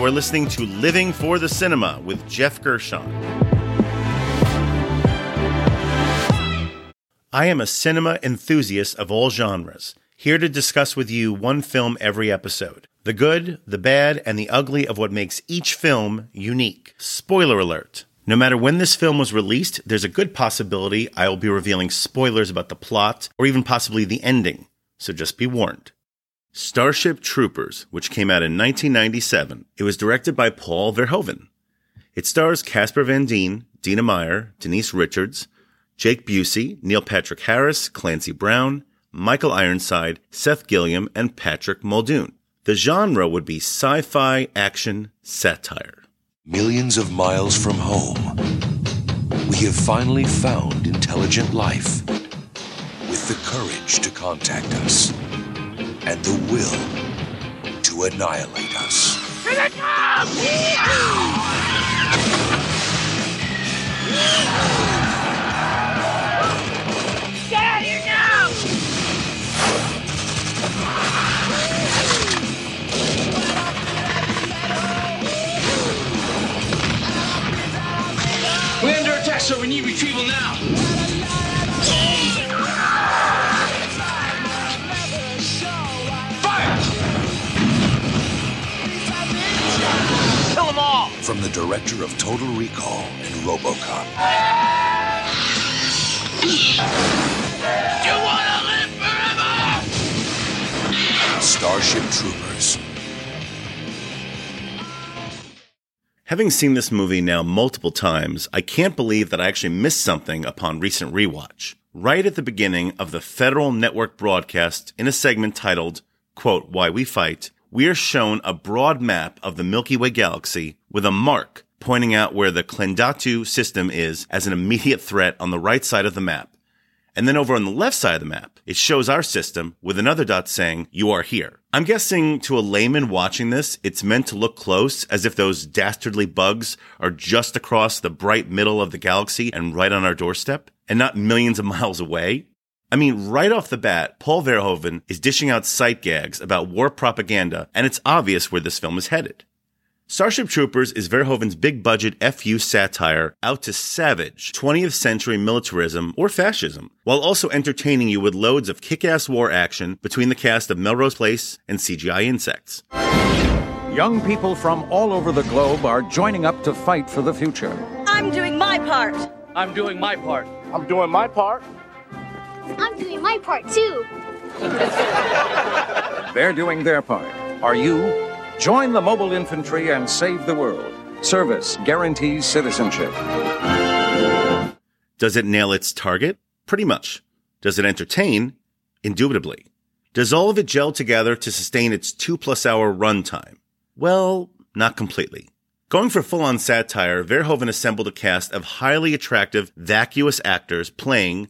You are listening to Living for the Cinema with Jeff Gershon. I am a cinema enthusiast of all genres, here to discuss with you one film every episode. The good, the bad, and the ugly of what makes each film unique. Spoiler alert. No matter when this film was released, there's a good possibility I will be revealing spoilers about the plot or even possibly the ending, so just be warned. Starship Troopers, which came out in 1997. It was directed by Paul Verhoeven. It stars Casper Van Dien, Dina Meyer, Denise Richards, Jake Busey, Neil Patrick Harris, Clancy Brown, Michael Ironside, Seth Gilliam, and Patrick Muldoon. The genre would be sci fi action satire. Millions of miles from home, we have finally found intelligent life with the courage to contact us and the will to annihilate us. Get out here now! We're under attack, sir. We need retrieval now. From the director of Total Recall and Robocop, You wanna live forever? Starship Troopers. Having seen this movie now multiple times, I can't believe that I actually missed something upon recent rewatch. Right at the beginning of the Federal Network broadcast, in a segment titled, quote, Why We Fight, we are shown a broad map of the Milky Way galaxy with a mark pointing out where the Klendatu system is as an immediate threat on the right side of the map. And then over on the left side of the map, it shows our system with another dot saying, you are here. I'm guessing to a layman watching this, it's meant to look close as if those dastardly bugs are just across the bright middle of the galaxy and right on our doorstep and not millions of miles away. I mean, right off the bat, Paul Verhoeven is dishing out sight gags about war propaganda and it's obvious where this film is headed. Starship Troopers is Verhoeven's big budget FU satire out to savage 20th century militarism or fascism, while also entertaining you with loads of kick ass war action between the cast of Melrose Place and CGI insects. Young people from all over the globe are joining up to fight for the future. I'm doing my part. I'm doing my part. I'm doing my part. I'm doing my part too. They're doing their part. Are you? Join the mobile infantry and save the world. Service guarantees citizenship. Does it nail its target? Pretty much. Does it entertain? Indubitably. Does all of it gel together to sustain its two plus hour runtime? Well, not completely. Going for full on satire, Verhoeven assembled a cast of highly attractive, vacuous actors playing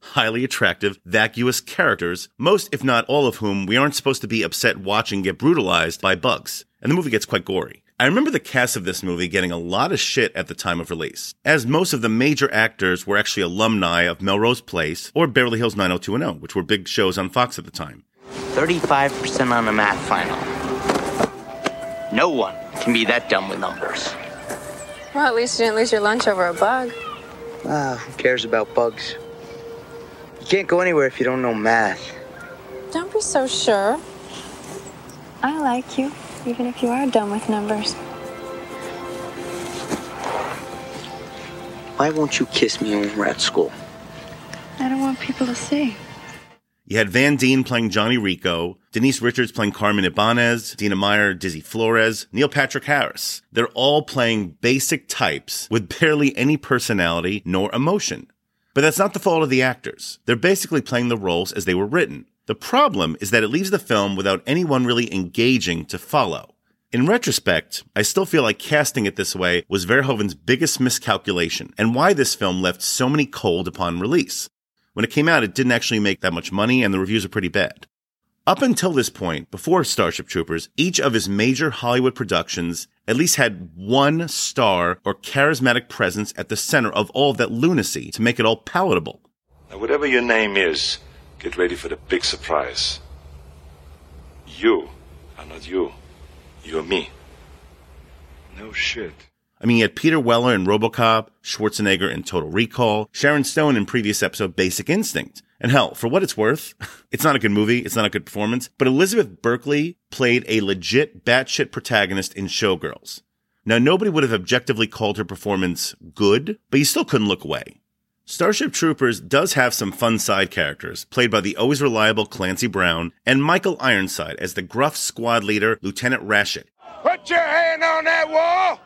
highly attractive, vacuous characters, most if not all of whom we aren't supposed to be upset watching get brutalized by bugs. And the movie gets quite gory. I remember the cast of this movie getting a lot of shit at the time of release, as most of the major actors were actually alumni of Melrose Place or Beverly Hills 90210, which were big shows on Fox at the time. 35% on the math final. No one can be that dumb with numbers. Well, at least you didn't lose your lunch over a bug. Ah, who cares about bugs? You can't go anywhere if you don't know math. Don't be so sure. I like you, even if you are dumb with numbers. Why won't you kiss me when we're at school? I don't want people to see. You had Van Dien playing Johnny Rico, Denise Richards playing Carmen Ibanez, Dina Meyer, Dizzy Flores, Neil Patrick Harris. They're all playing basic types with barely any personality nor emotion. But that's not the fault of the actors. They're basically playing the roles as they were written. The problem is that it leaves the film without anyone really engaging to follow. In retrospect, I still feel like casting it this way was Verhoeven's biggest miscalculation and why this film left so many cold upon release. When it came out, it didn't actually make that much money and the reviews are pretty bad. Up until this point, before Starship Troopers, each of his major Hollywood productions at least had one star or charismatic presence at the center of all that lunacy to make it all palatable. Now, whatever your name is, get ready for the big surprise. You are not you. You're me. No shit. I mean, you had Peter Weller in Robocop, Schwarzenegger in Total Recall, Sharon Stone in previous episode Basic Instinct. And hell, for what it's worth, it's not a good movie, it's not a good performance, but Elizabeth Berkley played a legit batshit protagonist in Showgirls. Now, nobody would have objectively called her performance good, but you still couldn't look away. Starship Troopers does have some fun side characters, played by the always reliable Clancy Brown and Michael Ironside as the gruff squad leader, Lieutenant Rasczak. Put your hand on that wall!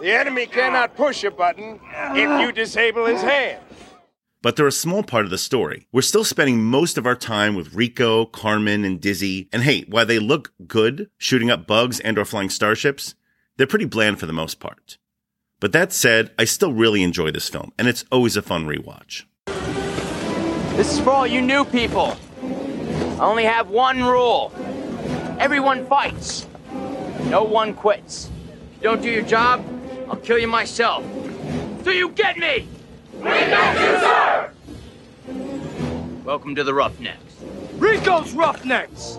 The enemy cannot push a button if you disable his hand. But they're a small part of the story. We're still spending most of our time with Rico, Carmen, and Dizzy. And hey, while they look good shooting up bugs and or flying starships, they're pretty bland for the most part. But that said, I still really enjoy this film, and it's always a fun rewatch. This is for all you new people. I only have one rule everyone fights, no one quits. If you don't do your job, I'll kill you myself. Do you get me? We got you, sir! Welcome to the Roughnecks. Rico's Roughnecks!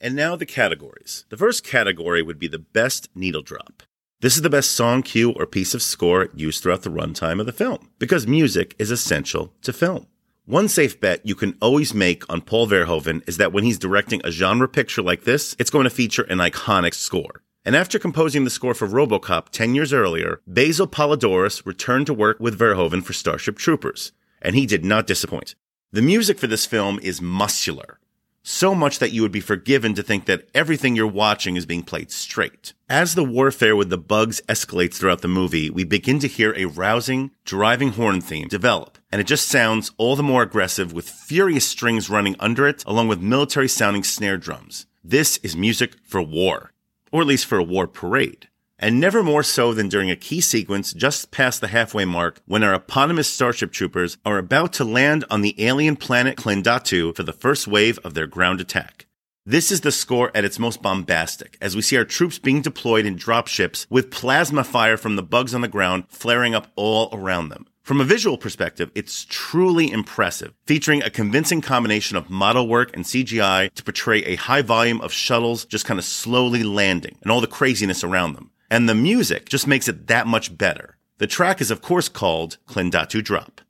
And now the categories. The first category would be the best needle drop. This is the best song, cue, or piece of score used throughout the runtime of the film, because music is essential to film. One safe bet you can always make on Paul Verhoeven is that when he's directing a genre picture like this, it's going to feature an iconic score. And after composing the score for Robocop 10 years earlier, Basil Poledouris returned to work with Verhoeven for Starship Troopers, and he did not disappoint. The music for this film is muscular, so much that you would be forgiven to think that everything you're watching is being played straight. As the warfare with the bugs escalates throughout the movie, we begin to hear a rousing, driving horn theme develop, and it just sounds all the more aggressive with furious strings running under it, along with military sounding snare drums. This is music for war, or at least for a war parade. And never more so than during a key sequence just past the halfway mark when our eponymous Starship Troopers are about to land on the alien planet Klendatu for the first wave of their ground attack. This is the score at its most bombastic, as we see our troops being deployed in dropships with plasma fire from the bugs on the ground flaring up all around them. From a visual perspective, it's truly impressive, featuring a convincing combination of model work and CGI to portray a high volume of shuttles just kind of slowly landing and all the craziness around them. And the music just makes it that much better. The track is of course called Klendatu Drop.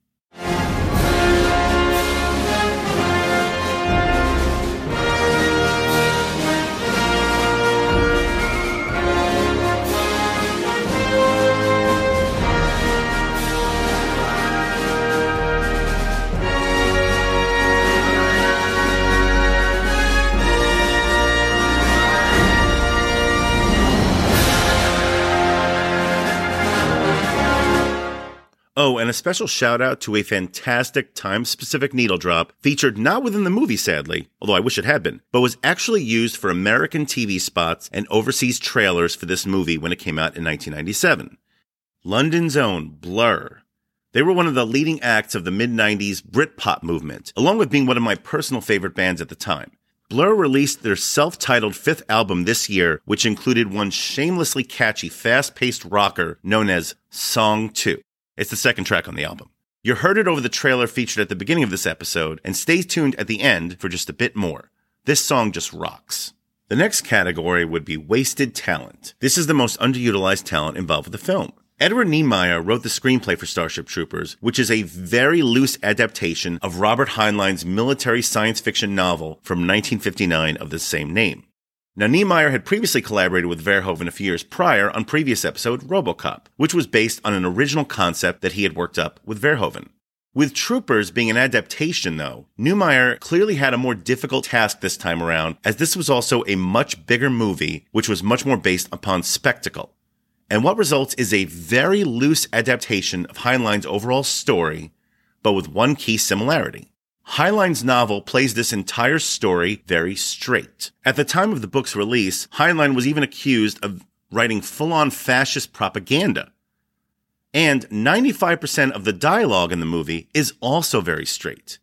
Oh, and a special shout out to a fantastic time specific needle drop featured not within the movie, sadly, although I wish it had been, but was actually used for American TV spots and overseas trailers for this movie when it came out in 1997. London's own Blur. They were one of the leading acts of the mid 90s Britpop movement, along with being one of my personal favorite bands at the time. Blur released their self titled fifth album this year, which included one shamelessly catchy, fast paced rocker known as Song 2. It's the second track on the album. You heard it over the trailer featured at the beginning of this episode, and stay tuned at the end for just a bit more. This song just rocks. The next category would be wasted talent. This is the most underutilized talent involved with the film. Edward Neumeier wrote the screenplay for Starship Troopers, which is a very loose adaptation of Robert Heinlein's military science fiction novel from 1959 of the same name. Now, Neumeier had previously collaborated with Verhoeven a few years prior on previous episode Robocop, which was based on an original concept that he had worked up with Verhoeven. With Troopers being an adaptation, though, Neumeier clearly had a more difficult task this time around, as this was also a much bigger movie, which was much more based upon spectacle. And what results is a very loose adaptation of Heinlein's overall story, but with one key similarity. Heinlein's novel plays this entire story very straight. At the time of the book's release, Heinlein was even accused of writing full on fascist propaganda. And 95% of the dialogue in the movie is also very straight.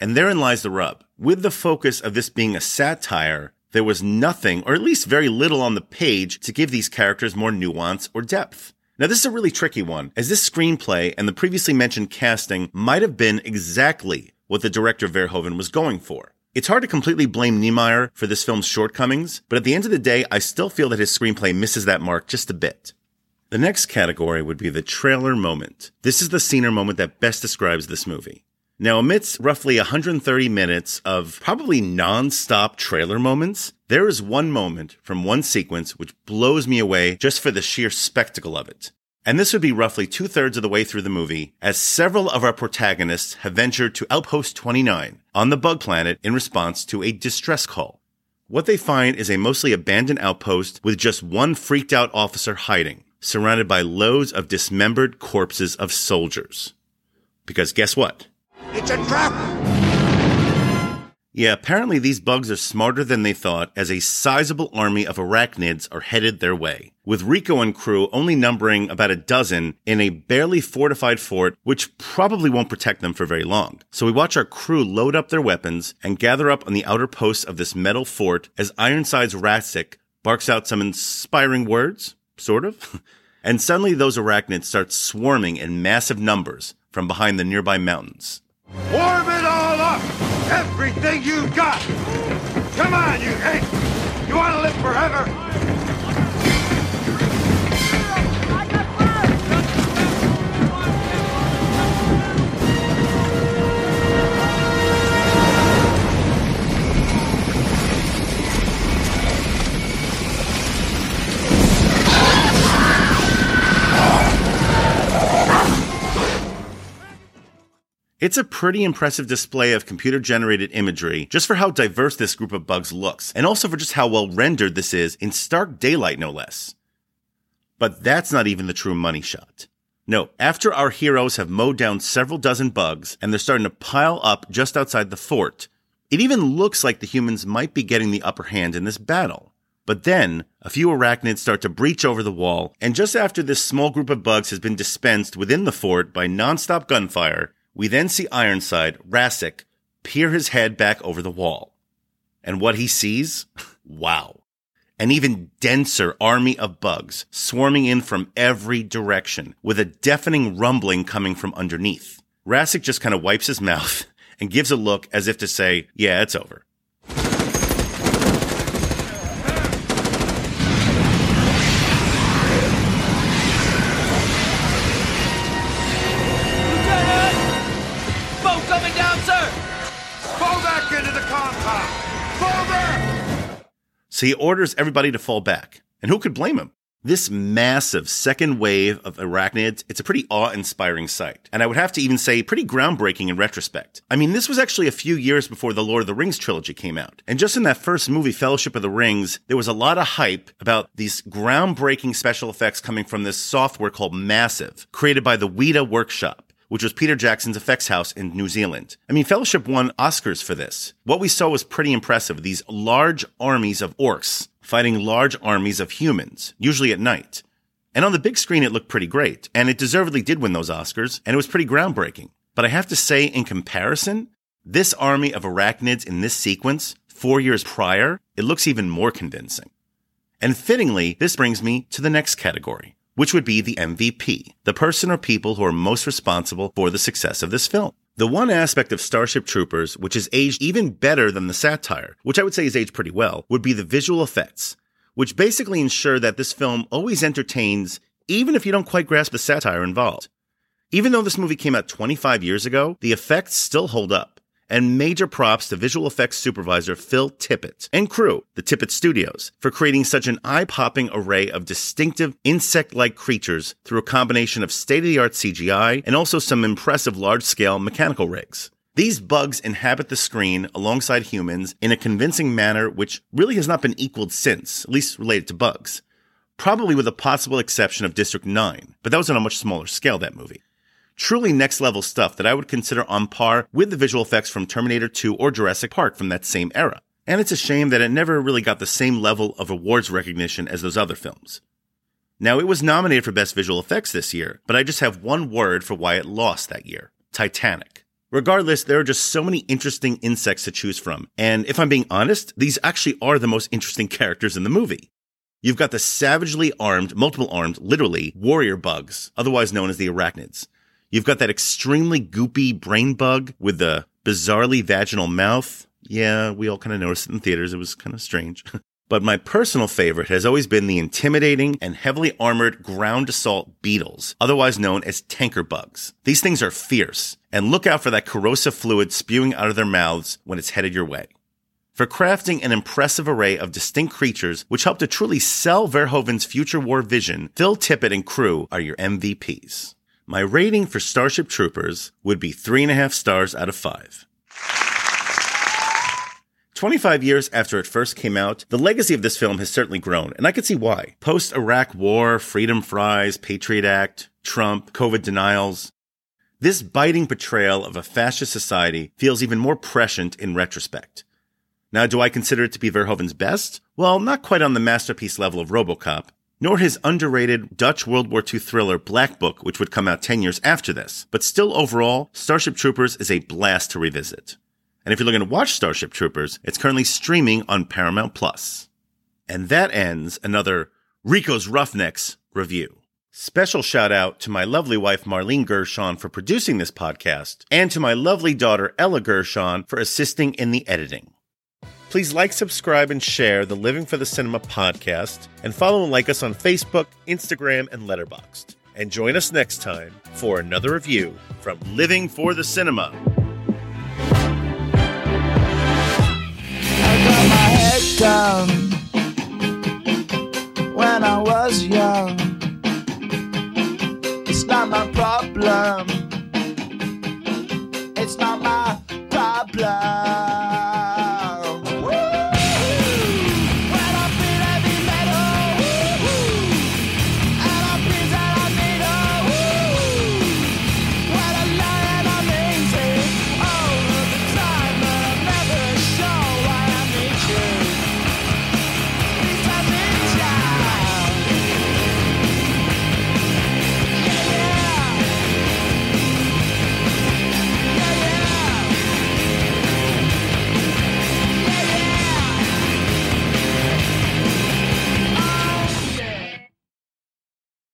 And therein lies the rub. With the focus of this being a satire, There was nothing, or at least very little on the page to give these characters more nuance or depth. Now, this is a really tricky one, as this screenplay and the previously mentioned casting might have been exactly what the director Verhoeven was going for. It's hard to completely blame Neumeier for this film's shortcomings, but at the end of the day, I still feel that his screenplay misses that mark just a bit. The next category would be the trailer moment. This is the scene or moment that best describes this movie. Now, amidst roughly 130 minutes of probably non-stop trailer moments, there is one moment from one sequence which blows me away just for the sheer spectacle of it. And this would be roughly two thirds of the way through the movie, as several of our protagonists have ventured to Outpost 29 on the Bug Planet in response to a distress call. What they find is a mostly abandoned outpost with just one freaked out officer hiding, surrounded by loads of dismembered corpses of soldiers. Because guess what? It's a trap! Yeah, apparently these bugs are smarter than they thought as a sizable army of arachnids are headed their way, with Rico and crew only numbering about a dozen in a barely fortified fort, which probably won't protect them for very long. So we watch our crew load up their weapons and gather up on the outer posts of this metal fort as Ironside's Rasczak barks out some inspiring words, sort of. and suddenly those arachnids start swarming in massive numbers from behind the nearby mountains. Warm it all up! Everything you got! Come on, you Hank! You want to live forever? It's a pretty impressive display of computer generated imagery just for how diverse this group of bugs looks, and also for just how well rendered this is in stark daylight, no less. But that's not even the true money shot. No, after our heroes have mowed down several dozen bugs and they're starting to pile up just outside the fort, it even looks like the humans might be getting the upper hand in this battle. But then, a few arachnids start to breach over the wall, and just after this small group of bugs has been dispensed within the fort by nonstop gunfire, we then see Ironside, Rasczak, peer his head back over the wall. And what he sees? wow. An even denser army of bugs swarming in from every direction with a deafening rumbling coming from underneath. Rasczak just kind of wipes his mouth and gives a look as if to say, yeah, it's over. So he orders everybody to fall back. And who could blame him? This massive second wave of arachnids, it's a pretty awe-inspiring sight. And I would have to even say pretty groundbreaking in retrospect. I mean, this was actually a few years before the Lord of the Rings trilogy came out. And just in that first movie, Fellowship of the Rings, there was a lot of hype about these groundbreaking special effects coming from this software called Massive, created by the Weta Workshop which was Peter Jackson's effects house in New Zealand. I mean, Fellowship won Oscars for this. What we saw was pretty impressive. These large armies of orcs fighting large armies of humans, usually at night. And on the big screen, it looked pretty great. And it deservedly did win those Oscars, and it was pretty groundbreaking. But I have to say, in comparison, this army of arachnids in this sequence, four years prior, it looks even more convincing. And fittingly, this brings me to the next category which would be the MVP, the person or people who are most responsible for the success of this film. The one aspect of Starship Troopers which is aged even better than the satire, which I would say is aged pretty well, would be the visual effects, which basically ensure that this film always entertains even if you don't quite grasp the satire involved. Even though this movie came out 25 years ago, the effects still hold up. And major props to visual effects supervisor Phil Tippett and crew, the Tippett Studios, for creating such an eye-popping array of distinctive insect-like creatures through a combination of state-of-the-art CGI and also some impressive large-scale mechanical rigs. These bugs inhabit the screen alongside humans in a convincing manner which really has not been equaled since, at least related to bugs. Probably with a possible exception of District 9, but that was on a much smaller scale, that movie truly next level stuff that I would consider on par with the visual effects from Terminator 2 or Jurassic Park from that same era. And it's a shame that it never really got the same level of awards recognition as those other films. Now, it was nominated for Best Visual Effects this year, but I just have one word for why it lost that year Titanic. Regardless, there are just so many interesting insects to choose from. And if I'm being honest, these actually are the most interesting characters in the movie. You've got the savagely armed, multiple armed, literally, warrior bugs, otherwise known as the arachnids. You've got that extremely goopy brain bug with the bizarrely vaginal mouth. Yeah, we all kind of noticed it in theaters. It was kind of strange. but my personal favorite has always been the intimidating and heavily armored ground assault beetles, otherwise known as tanker bugs. These things are fierce, and look out for that corrosive fluid spewing out of their mouths when it's headed your way. For crafting an impressive array of distinct creatures which help to truly sell Verhoeven's future war vision, Phil Tippett and crew are your MVPs. My rating for Starship Troopers would be three and a half stars out of five. 25 years after it first came out, the legacy of this film has certainly grown, and I can see why. Post Iraq War, Freedom Fries, Patriot Act, Trump, COVID denials. This biting portrayal of a fascist society feels even more prescient in retrospect. Now, do I consider it to be Verhoeven's best? Well, not quite on the masterpiece level of Robocop, nor his underrated Dutch World War II thriller Black Book, which would come out 10 years after this. But still, overall, Starship Troopers is a blast to revisit. And if you're looking to watch Starship Troopers, it's currently streaming on Paramount Plus. And that ends another Rico's Roughnecks review. Special shout out to my lovely wife Marlene Gershon for producing this podcast, and to my lovely daughter Ella Gershon for assisting in the editing. Please like, subscribe, and share the Living for the Cinema podcast, and follow and like us on Facebook, Instagram, and Letterboxd. And join us next time for another review from Living for the Cinema. when I was young. It's not my problem.